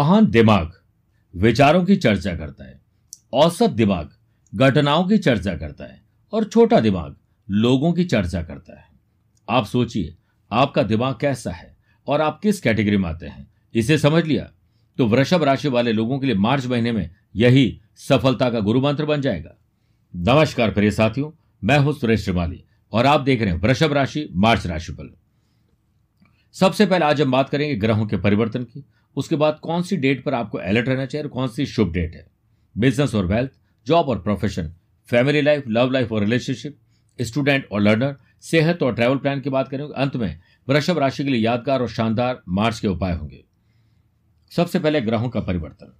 महान दिमाग विचारों की चर्चा करता है, औसत दिमाग घटनाओं की चर्चा करता है और छोटा दिमाग लोगों की चर्चा करता है। आप सोचिए, आपका दिमाग कैसा है और आप किस कैटेगरी में आते हैं? इसे समझ लिया? तो वृषभ राशि वाले लोगों के लिए मार्च महीने में यही सफलता का गुरु मंत्र बन जाएगा। नमस्कार प्रिय साथियों, मैं हूँ सुरेश श्रीमाली और आप देख रहे हैं वृषभ राशि, मार्च राशिफल। सबसे पहले आज हम बात करेंगे ग्रहों के परिवर्तन की। उसके बाद कौन सी डेट पर आपको अलर्ट रहना चाहिए और कौन सी शुभ डेट है? बिज़नेस और वेल्थ जॉब और profession family life love life और रिलेशनशिप स्टूडेंट और लर्नर सेहत और ट्रैवल प्लान की बात करेंगे। अंत में, वृषभ राशि के लिए यादगार और शानदार मार्च के उपाय होंगे। सबसे पहले ग्रहों का परिवर्तन।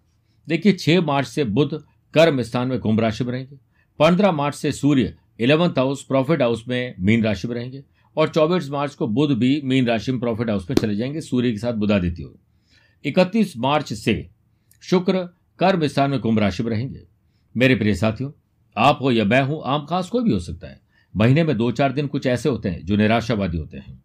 देखिए, छह मार्च से बुध कर्म स्थान में कुंभ राशि में रहेंगे। पंद्रह मार्च से Surya eleventh house profit house में मीन राशि में रहेंगे और चौबीस मार्च को बुध भी मीन राशि में प्रॉफिट हाउस में चले जाएँगे। सूर्य के साथ बुधादित्य हो इकतीस मार्च से शुक्र, कर्म स्थान में कुंभ राशि में रहेंगे। मेरे प्रिय साथियों, आप हो या मैं हूँ, आम खास कोई भी हो सकता है। महीने में दो चार दिन कुछ ऐसे होते हैं जो निराशावादी होते हैं।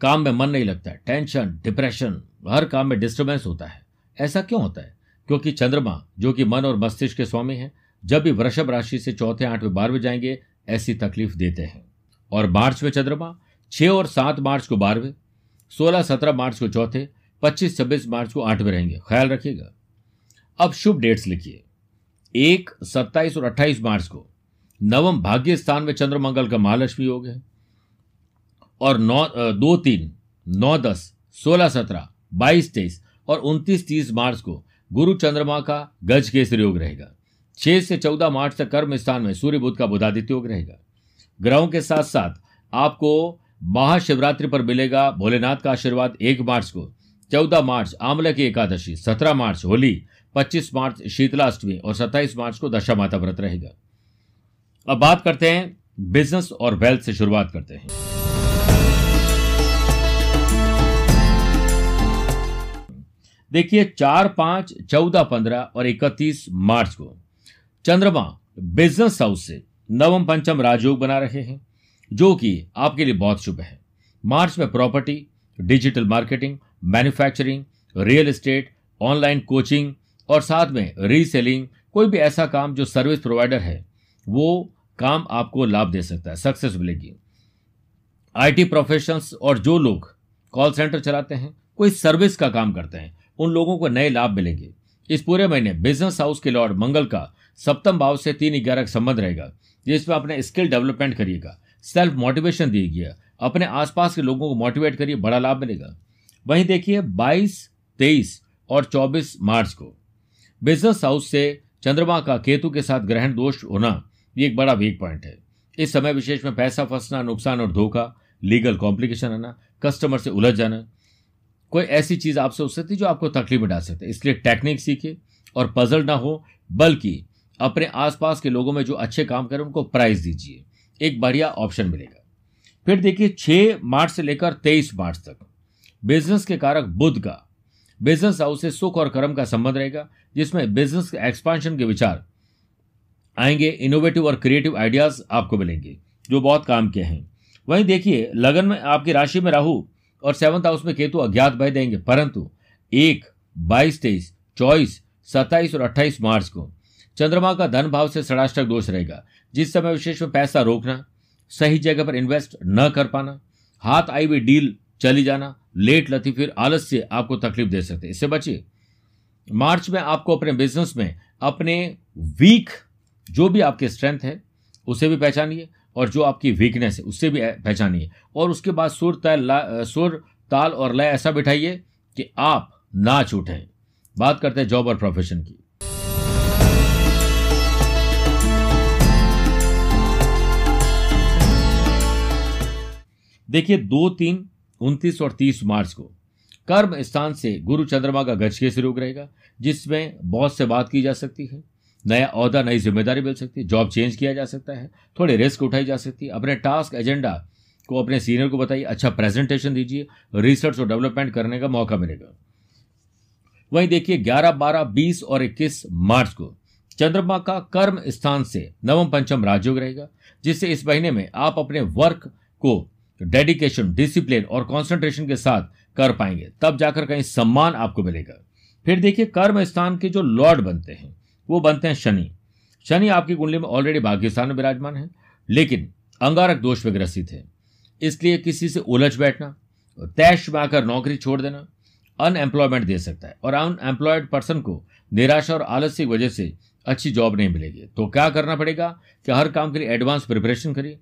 काम में मन नहीं लगता, टेंशन, डिप्रेशन, हर काम में डिस्टर्बेंस होता है। ऐसा क्यों होता है? क्योंकि चंद्रमा, जो कि मन और मस्तिष्क के स्वामी हैं, जब भी वृषभ राशि से चौथे, आठवें, बारहवें जाएँगे, ऐसी तकलीफ़ देते हैं। और मार्च में चंद्रमा, छह और सात मार्च को बारहवें, सोलह, सत्रह मार्च को चौथे पच्चीस छब्बीस मार्च को आठवें रहेंगे। ख्याल रखिएगा। अब शुभ डेट्स लिखिए। एक, सत्ताईस और अट्ठाईस मार्च को नवम भाग्य स्थान में चंद्रमंगल का महालक्ष्मी योग है। और नौ दो, तीन, नौ, दस, सोलह, सत्रह, बाईस, तेईस और उनतीस, तीस मार्च को गुरु चंद्रमा का गज केसरी योग रहेगा। छह से चौदह मार्च तक कर्म स्थान में सूर्य बुद्ध का बुधादित्य योग रहेगा। ग्रहों के साथ साथ आपको महाशिवरात्रि पर मिलेगा भोलेनाथ का आशीर्वाद एक मार्च को। चौदह मार्च, आमला की एकादशी, सत्रह मार्च, होली, पच्चीस मार्च, शीतलाष्टमी और सत्ताईस मार्च को दशा माता व्रत रहेगा। अब बात करते हैं बिज़नेस और वेल्थ से शुरुआत करते हैं। देखिए, चार पाँच, चौदह पंद्रह और इकतीस मार्च को चंद्रमा बिज़नेस हाउस से नवम पंचम राजयोग बना रहे हैं, जो कि आपके लिए बहुत शुभ है। मार्च में property, digital marketing manufacturing real estate online coaching और साथ में रीसेलिंग कोई भी ऐसा काम जो सर्विस प्रोवाइडर है, वो काम आपको लाभ दे सकता है सक्सेस मिलेगी। आईटी प्रोफेशनल्स और जो लोग कॉल सेंटर चलाते हैं, कोई सर्विस का काम करते हैं, उन लोगों को नए लाभ मिलेंगे। इस पूरे महीने बिज़नेस हाउस के लॉर्ड मंगल का सप्तम भाव से तीन ग्यारह का संबंध रहेगा, जिसमें अपने स्किल डेवलपमेंट करिएगा सेल्फ मोटिवेशन दीजिए अपने आसपास के लोगों को मोटिवेट करिए, बड़ा लाभ मिलेगा। वहीं देखिए 22, 23 और 24 मार्च को। बिज़नेस हाउस से चंद्रमा का केतु के साथ ग्रहण दोष होना ये एक बड़ा वीक पॉइंट है। इस समय विशेष में पैसा फंसना नुकसान और धोखा लीगल कॉम्प्लिकेशन आना कस्टमर से उलझ जाना कोई ऐसी चीज़ आपसे हो सकती जो आपको तकलीफ़ में डाल सकते इसलिए टेक्निक सीखिए और पजल ना हो बल्कि अपने आसपास के लोगों में जो अच्छे काम करें उनको प्राइज दीजिए। एक बढ़िया ऑप्शन मिलेगा। फिर देखिए छह मार्च से लेकर तेईस मार्च तक। बिज़नेस के कारक बुद्ध का। बिज़नेस हाउस से सुख और कर्म का संबंध रहेगा, जिसमें बिज़नेस एक्सपांशन के विचार आएँगे इनोवेटिव और क्रिएटिव आइडियाज़ आपको मिलेंगे, जो बहुत काम के हैं। वहीं देखिए, लगन में आपकी राशि में राहु और सेवंथ हाउस में केतु अज्ञात भय देंगे, परंतु एक, बाईस, तेईस, चौबीस, सत्ताईस और अट्ठाईस मार्च को चंद्रमा का धन भाव से षडाष्टक दोष रहेगा, जिस समय विशेष में पैसा रोकना, सही जगह पर इन्वेस्ट न कर पाना, हाथ आई हुई डील चली जाना लेट लती फिर आलस्य आपको तकलीफ़ दे सकते इससे बचिए। मार्च में आपको अपने बिज़नेस में अपने वीक, जो भी आपके स्ट्रेंथ है, उसे भी पहचानिए, और जो आपकी वीकनेस है, उससे भी पहचानिए। और उसके बाद सुर तय सुर, ताल और लय ऐसा बिठाइए कि आप ना छूटें बात करते हैं जॉब और प्रोफेशन की। देखिए, दो तीन उनतीस और तीस मार्च को। कर्म स्थान से गुरु चंद्रमा का गज के योग रहेगा जिसमें बहुत से बात की जा सकती है। नया अहदा नई ज़िम्मेदारी मिल सकती है जॉब चेंज किया जा सकता है थोड़े रिस्क उठाई जा सकती है। अपने टास्क एजेंडा को अपने सीनियर को बताइए अच्छा प्रेजेंटेशन दीजिए रिसर्च और डेवलपमेंट करने का मौका मिलेगा। वहीं देखिए 11, 12, 20 और 21 मार्च को चंद्रमा का कर्म स्थान से नवम पंचम राजयोग रहेगा जिससे इस महीने में आप अपने वर्क को डेडिकेशन डिसिप्लिन और कॉन्सेंट्रेशन के साथ कर पाएँगे। तब जाकर कहीं सम्मान आपको मिलेगा। फिर देखिए, कर्म स्थान के जो लॉर्ड बनते हैं, वो बनते हैं शनि। शनि आपकी कुंडली में ऑलरेडी भाग्यस्थान में विराजमान है, लेकिन अंगारक दोष में ग्रसित है। इसलिए किसी से उलझ बैठना, तैश में आकर नौकरी छोड़ देना अनएम्प्लॉयमेंट दे सकता है और अनएम्प्लॉयड पर्सन को निराशा और आलस्य की वजह से अच्छी जॉब नहीं मिलेगी। तो क्या करना पड़ेगा कि हर काम के लिए एडवांस प्रिपरेशन करिए।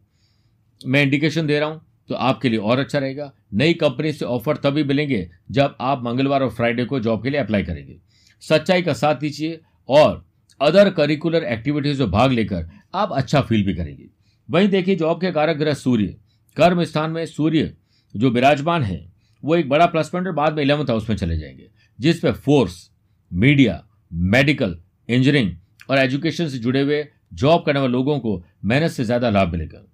मैं इंडिकेशन दे रहा हूँ तो आपके लिए और अच्छा रहेगा। नई कंपनी से ऑफ़र तभी मिलेंगे जब आप मंगलवार और फ्राइडे को जॉब के लिए अप्लाई करेंगे। सच्चाई का साथ दीजिए और अदर करिकुलर एक्टिविटीज़ में भाग लेकर आप अच्छा फील भी करेंगे। वहीं देखिए, जॉब के कारक ग्रह सूर्य। कर्म स्थान में सूर्य जो विराजमान है, वो एक बड़ा प्लस पॉइंट और बाद में इलेवंथ हाउस में चले जाएँगे जिसपे फोर्स, मीडिया, मेडिकल, इंजीनियरिंग और एजुकेशन से जुड़े हुए जॉब करने वाले लोगों को मेहनत से ज़्यादा लाभ मिलेगा।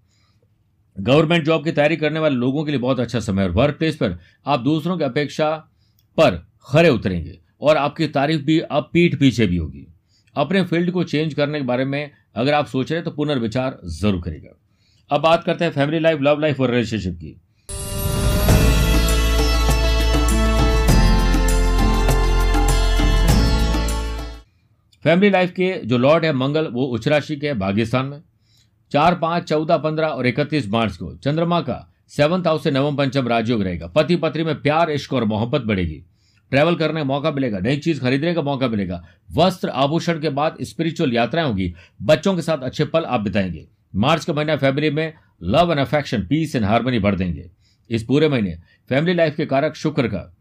गवर्नमेंट जॉब की तैयारी करने वाले लोगों के लिए बहुत अच्छा समय और वर्क प्लेस पर आप दूसरों की अपेक्षा पर खरे उतरेंगे और आपकी तारीफ़ भी अब पीठ पीछे भी होगी। अपने फ़ील्ड को चेंज करने के बारे में अगर आप सोच रहे हैं तो पुनर्विचार ज़रूर करेगा अब बात करते हैं फैमिली लाइफ लव लाइफ और रिलेशनशिप की। फैमिली लाइफ के जो लॉर्ड है, मंगल, वो उच्च राशि के भाग्यस्थान में। चार पाँच चौदह पंद्रह और इकतीस मार्च को चंद्रमा का सेवंथ हाउस से नवम पंचम राजयोग रहेगा। पति पत्नी में प्यार, इश्क और मोहब्बत बढ़ेगी। ट्रैवल करने का मौका मिलेगा, नई चीज़ खरीदने का मौका मिलेगा। वस्त्र आभूषण के बाद स्पिरिचुअल यात्राएँ होगी। बच्चों के साथ अच्छे पल आप बिताएँगे। मार्च का महीना फैमिली में love and affection peace and harmony बढ़ देंगे। इस पूरे महीने फैमिली लाइफ के कारक शुक्र का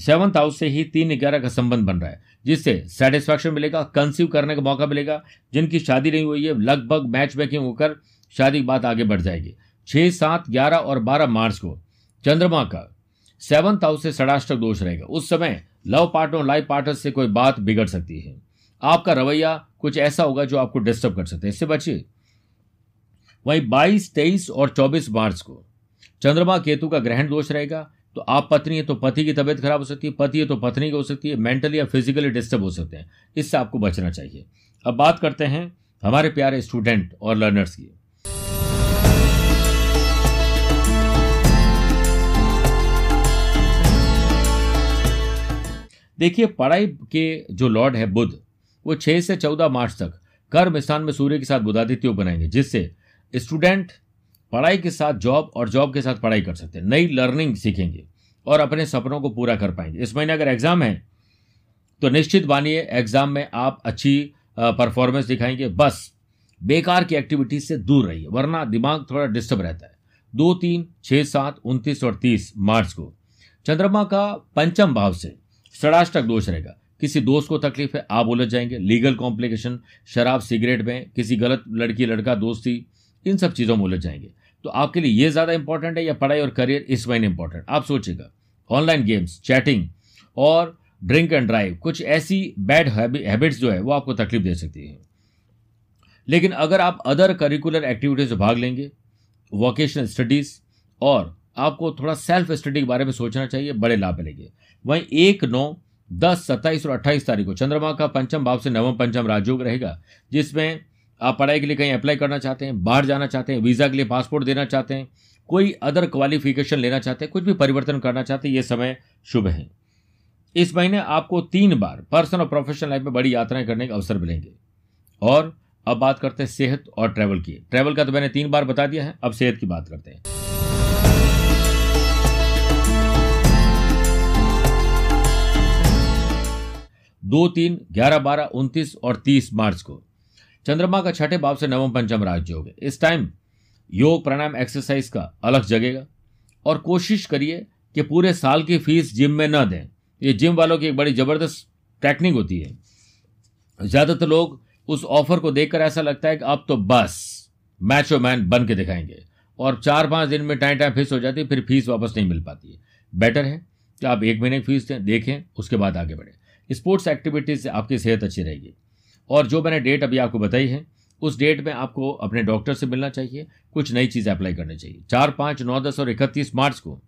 सेवंथ हाउस से ही तीन ग्यारह का संबंध बन रहा है। जिससे सेटिस्फैक्शन मिलेगा कंसीव करने का मौका मिलेगा। जिनकी शादी नहीं हुई है लगभग मैच मेकिंग होकर शादी की बात आगे बढ़ जाएगी। छह सात ग्यारह और बारह मार्च को चंद्रमा का सेवंथ हाउस से षडाष्टक दोष रहेगा। उस समय लव पार्टनर और लाइफ पार्टनर से कोई बात बिगड़ सकती है। आपका रवैया कुछ ऐसा होगा जो आपको डिस्टर्ब कर सकते हैं। इससे बचिए। वहीं 22, 23 और 24 मार्च को चंद्रमा केतु का ग्रहण दोष रहेगा। तो आप पत्नी है तो पति की तबीयत खराब हो सकती है, पति है तो पत्नी की हो सकती है मेंटली या फिजिकली डिस्टर्ब हो सकते हैं। इससे आपको बचना चाहिए। अब बात करते हैं हमारे प्यारे स्टूडेंट और लर्नर्स की। देखिए, पढ़ाई के जो लॉर्ड है बुध वो छह से चौदह मार्च तक कर्म स्थान में सूर्य के साथ बुधादित्य बनाएँगे, जिससे स्टूडेंट पढ़ाई के साथ जॉब और जॉब के साथ पढ़ाई कर सकते हैं। नई लर्निंग सीखेंगे और अपने सपनों को पूरा कर पाएँगे। इस महीने अगर एग्ज़ाम है तो निश्चित मानिए एग्ज़ाम में आप अच्छी परफॉर्मेंस दिखाएँगे। बस, बेकार की एक्टिविटीज़ से दूर रहिए, वरना दिमाग थोड़ा डिस्टर्ब रहता है। दो, तीन छः सात, उनतीस और तीस मार्च को। चंद्रमा का पंचम भाव से षडाष्टक दोष रहेगा। किसी दोस्त को तकलीफ़ है, आप उलझ जाएँगे। लीगल कॉम्प्लिकेशन, शराब, सिगरेट में किसी गलत लड़की, लड़का, दोस्ती, इन सब चीज़ों में उलझ जाएँगे। तो आपके लिए ये ज़्यादा इंपॉर्टेंट है या पढ़ाई और करियर इस महीने इंपॉर्टेंट आप सोचिएगा। ऑनलाइन गेम्स चैटिंग और ड्रिंक एंड ड्राइव कुछ ऐसी बैड हैबिट्स जो है, वो आपको तकलीफ़ दे सकती है। लेकिन अगर आप अदर करिकुलर एक्टिविटीज़ में भाग लेंगे वोकेशनल स्टडीज़ और आपको थोड़ा सेल्फ स्टडी के बारे में सोचना चाहिए, बड़े लाभ मिलेंगे। वहीं एक नौ, दस, सत्ताईस और अट्ठाईस तारीख को चंद्रमा का पंचम भाव से नवम, पंचम राजयोग रहेगा, जिसमें आप पढ़ाई के लिए कहीं अप्लाई करना चाहते हैं, बाहर जाना चाहते हैं वीज़ा के लिए पासपोर्ट देना चाहते हैं, कोई अदर क्वालिफिकेशन लेना चाहते हैं, कुछ भी परिवर्तन करना चाहते हैं, ये समय शुभ है। इस महीने आपको तीन बार पर्सनल और प्रोफेशनल लाइफ में बड़ी यात्राएँ करने का अवसर मिलेंगे। और अब बात करते हैं सेहत और ट्रैवल की। ट्रैवल का तो मैंने तीन बार बता दिया है, अब सेहत की बात करते हैं। दो तीन, ग्यारह बारह, उनतीस और तीस मार्च को। चंद्रमा का छठे भाव से नवम पंचम राजयोग है इस टाइम योग प्राणायाम एक्सरसाइज का अलग जगेगा। और कोशिश करिए कि पूरे साल की फ़ीस जिम में न दें। ये जिम वालों की एक बड़ी ज़बरदस्त टेक्निक होती है। ज़्यादातर लोग उस ऑफ़र को देखकर ऐसा लगता है कि अब तो बस मैचो मैन बन के दिखाएँगे। और चार पाँच दिन में टाइम टाइम फ़ीस हो जाती है, फिर फ़ीस वापस नहीं मिल पाती है। बेटर है कि आप एक महीने की फ़ीस दें, देखें, उसके बाद आगे बढ़ें। स्पोर्ट्स एक्टिविटीज़ से आपकी सेहत अच्छी रहेगी। और जो मैंने डेट अभी आपको बताई है, उस डेट में आपको अपने डॉक्टर से मिलना चाहिए। कुछ नई चीज़ें अप्लाई करनी चाहिए। चार, पाँच, नौ, दस और इकतीस मार्च को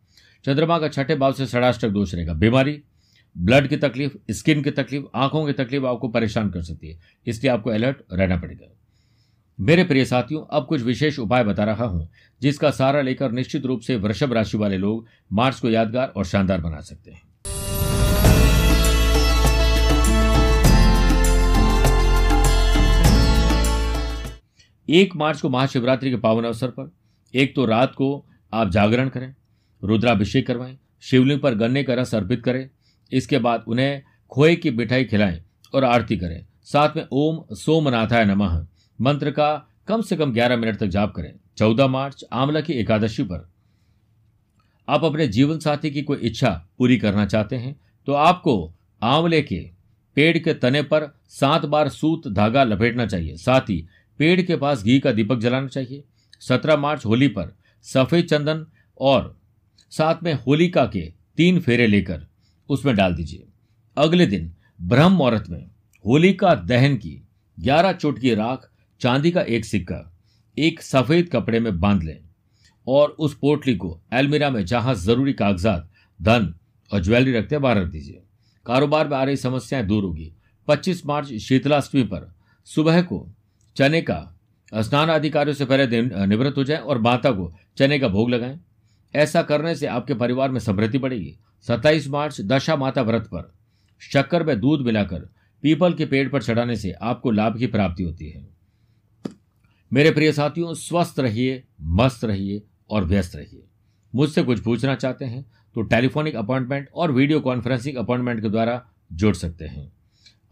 चंद्रमा का छठे भाव से षडाष्टक दोष रहेगा। बीमारी ब्लड की तकलीफ़ स्किन की तकलीफ़, आँखों की तकलीफ़ आपको परेशान कर सकती है। इसलिए आपको अलर्ट रहना पड़ेगा। मेरे प्रिय साथियों, अब कुछ विशेष उपाय बता रहा हूँ, जिसका सहारा लेकर निश्चित रूप से वृषभ राशि वाले लोग मार्च को यादगार और शानदार बना सकते हैं। एक मार्च को महाशिवरात्रि के पावन अवसर पर, एक तो रात को आप जागरण करें, रुद्राभिषेक करवाएँ, शिवलिंग पर गन्ने का रस अर्पित करें, इसके बाद उन्हें खोए की मिठाई खिलाएँ और आरती करें। साथ में ओम सोमनाथाय नमः, मंत्र का कम से कम 11 मिनट तक जाप करें। 14 मार्च आंवला की एकादशी पर। आप अपने जीवन साथी की कोई इच्छा पूरी करना चाहते हैं तो आपको आंवले के पेड़ के तने पर सात बार सूत धागा लपेटना चाहिए। साथ ही पेड़ के पास घी का दीपक जलाना चाहिए। सत्रह मार्च होली पर सफ़ेद चंदन और साथ में होलिका के तीन फेरे लेकर उसमें डाल दीजिए। अगले दिन ब्रह्म मुहूर्त में होलिका दहन की ग्यारह चुटकी राख चांदी का एक सिक्का, एक सफ़ेद कपड़े में बाँध लें और उस पोटली को एलमीरा में जहाँ ज़रूरी कागजात, धन और ज्वेलरी रखते बाहर रख दीजिए। कारोबार में आ रही समस्याएँ दूर होगी। 25 मार्च शीतलाष्टमी पर सुबह को चने का स्नान अधिकारियों से पहले निवृत्त हो जाए और माता को चने का भोग लगाएँ। ऐसा करने से आपके परिवार में समृद्धि बढ़ेगी। 27 मार्च, दशा माता व्रत पर। शक्कर में दूध मिलाकर पीपल के पेड़ पर चढ़ाने से आपको लाभ की प्राप्ति होती है। मेरे प्रिय साथियों, स्वस्थ रहिए, मस्त रहिए और व्यस्त रहिए। मुझसे कुछ पूछना चाहते हैं तो टेलीफोनिक अपॉइंटमेंट और वीडियो कॉन्फ्रेंसिंग अपॉइंटमेंट के द्वारा जुड़ सकते हैं।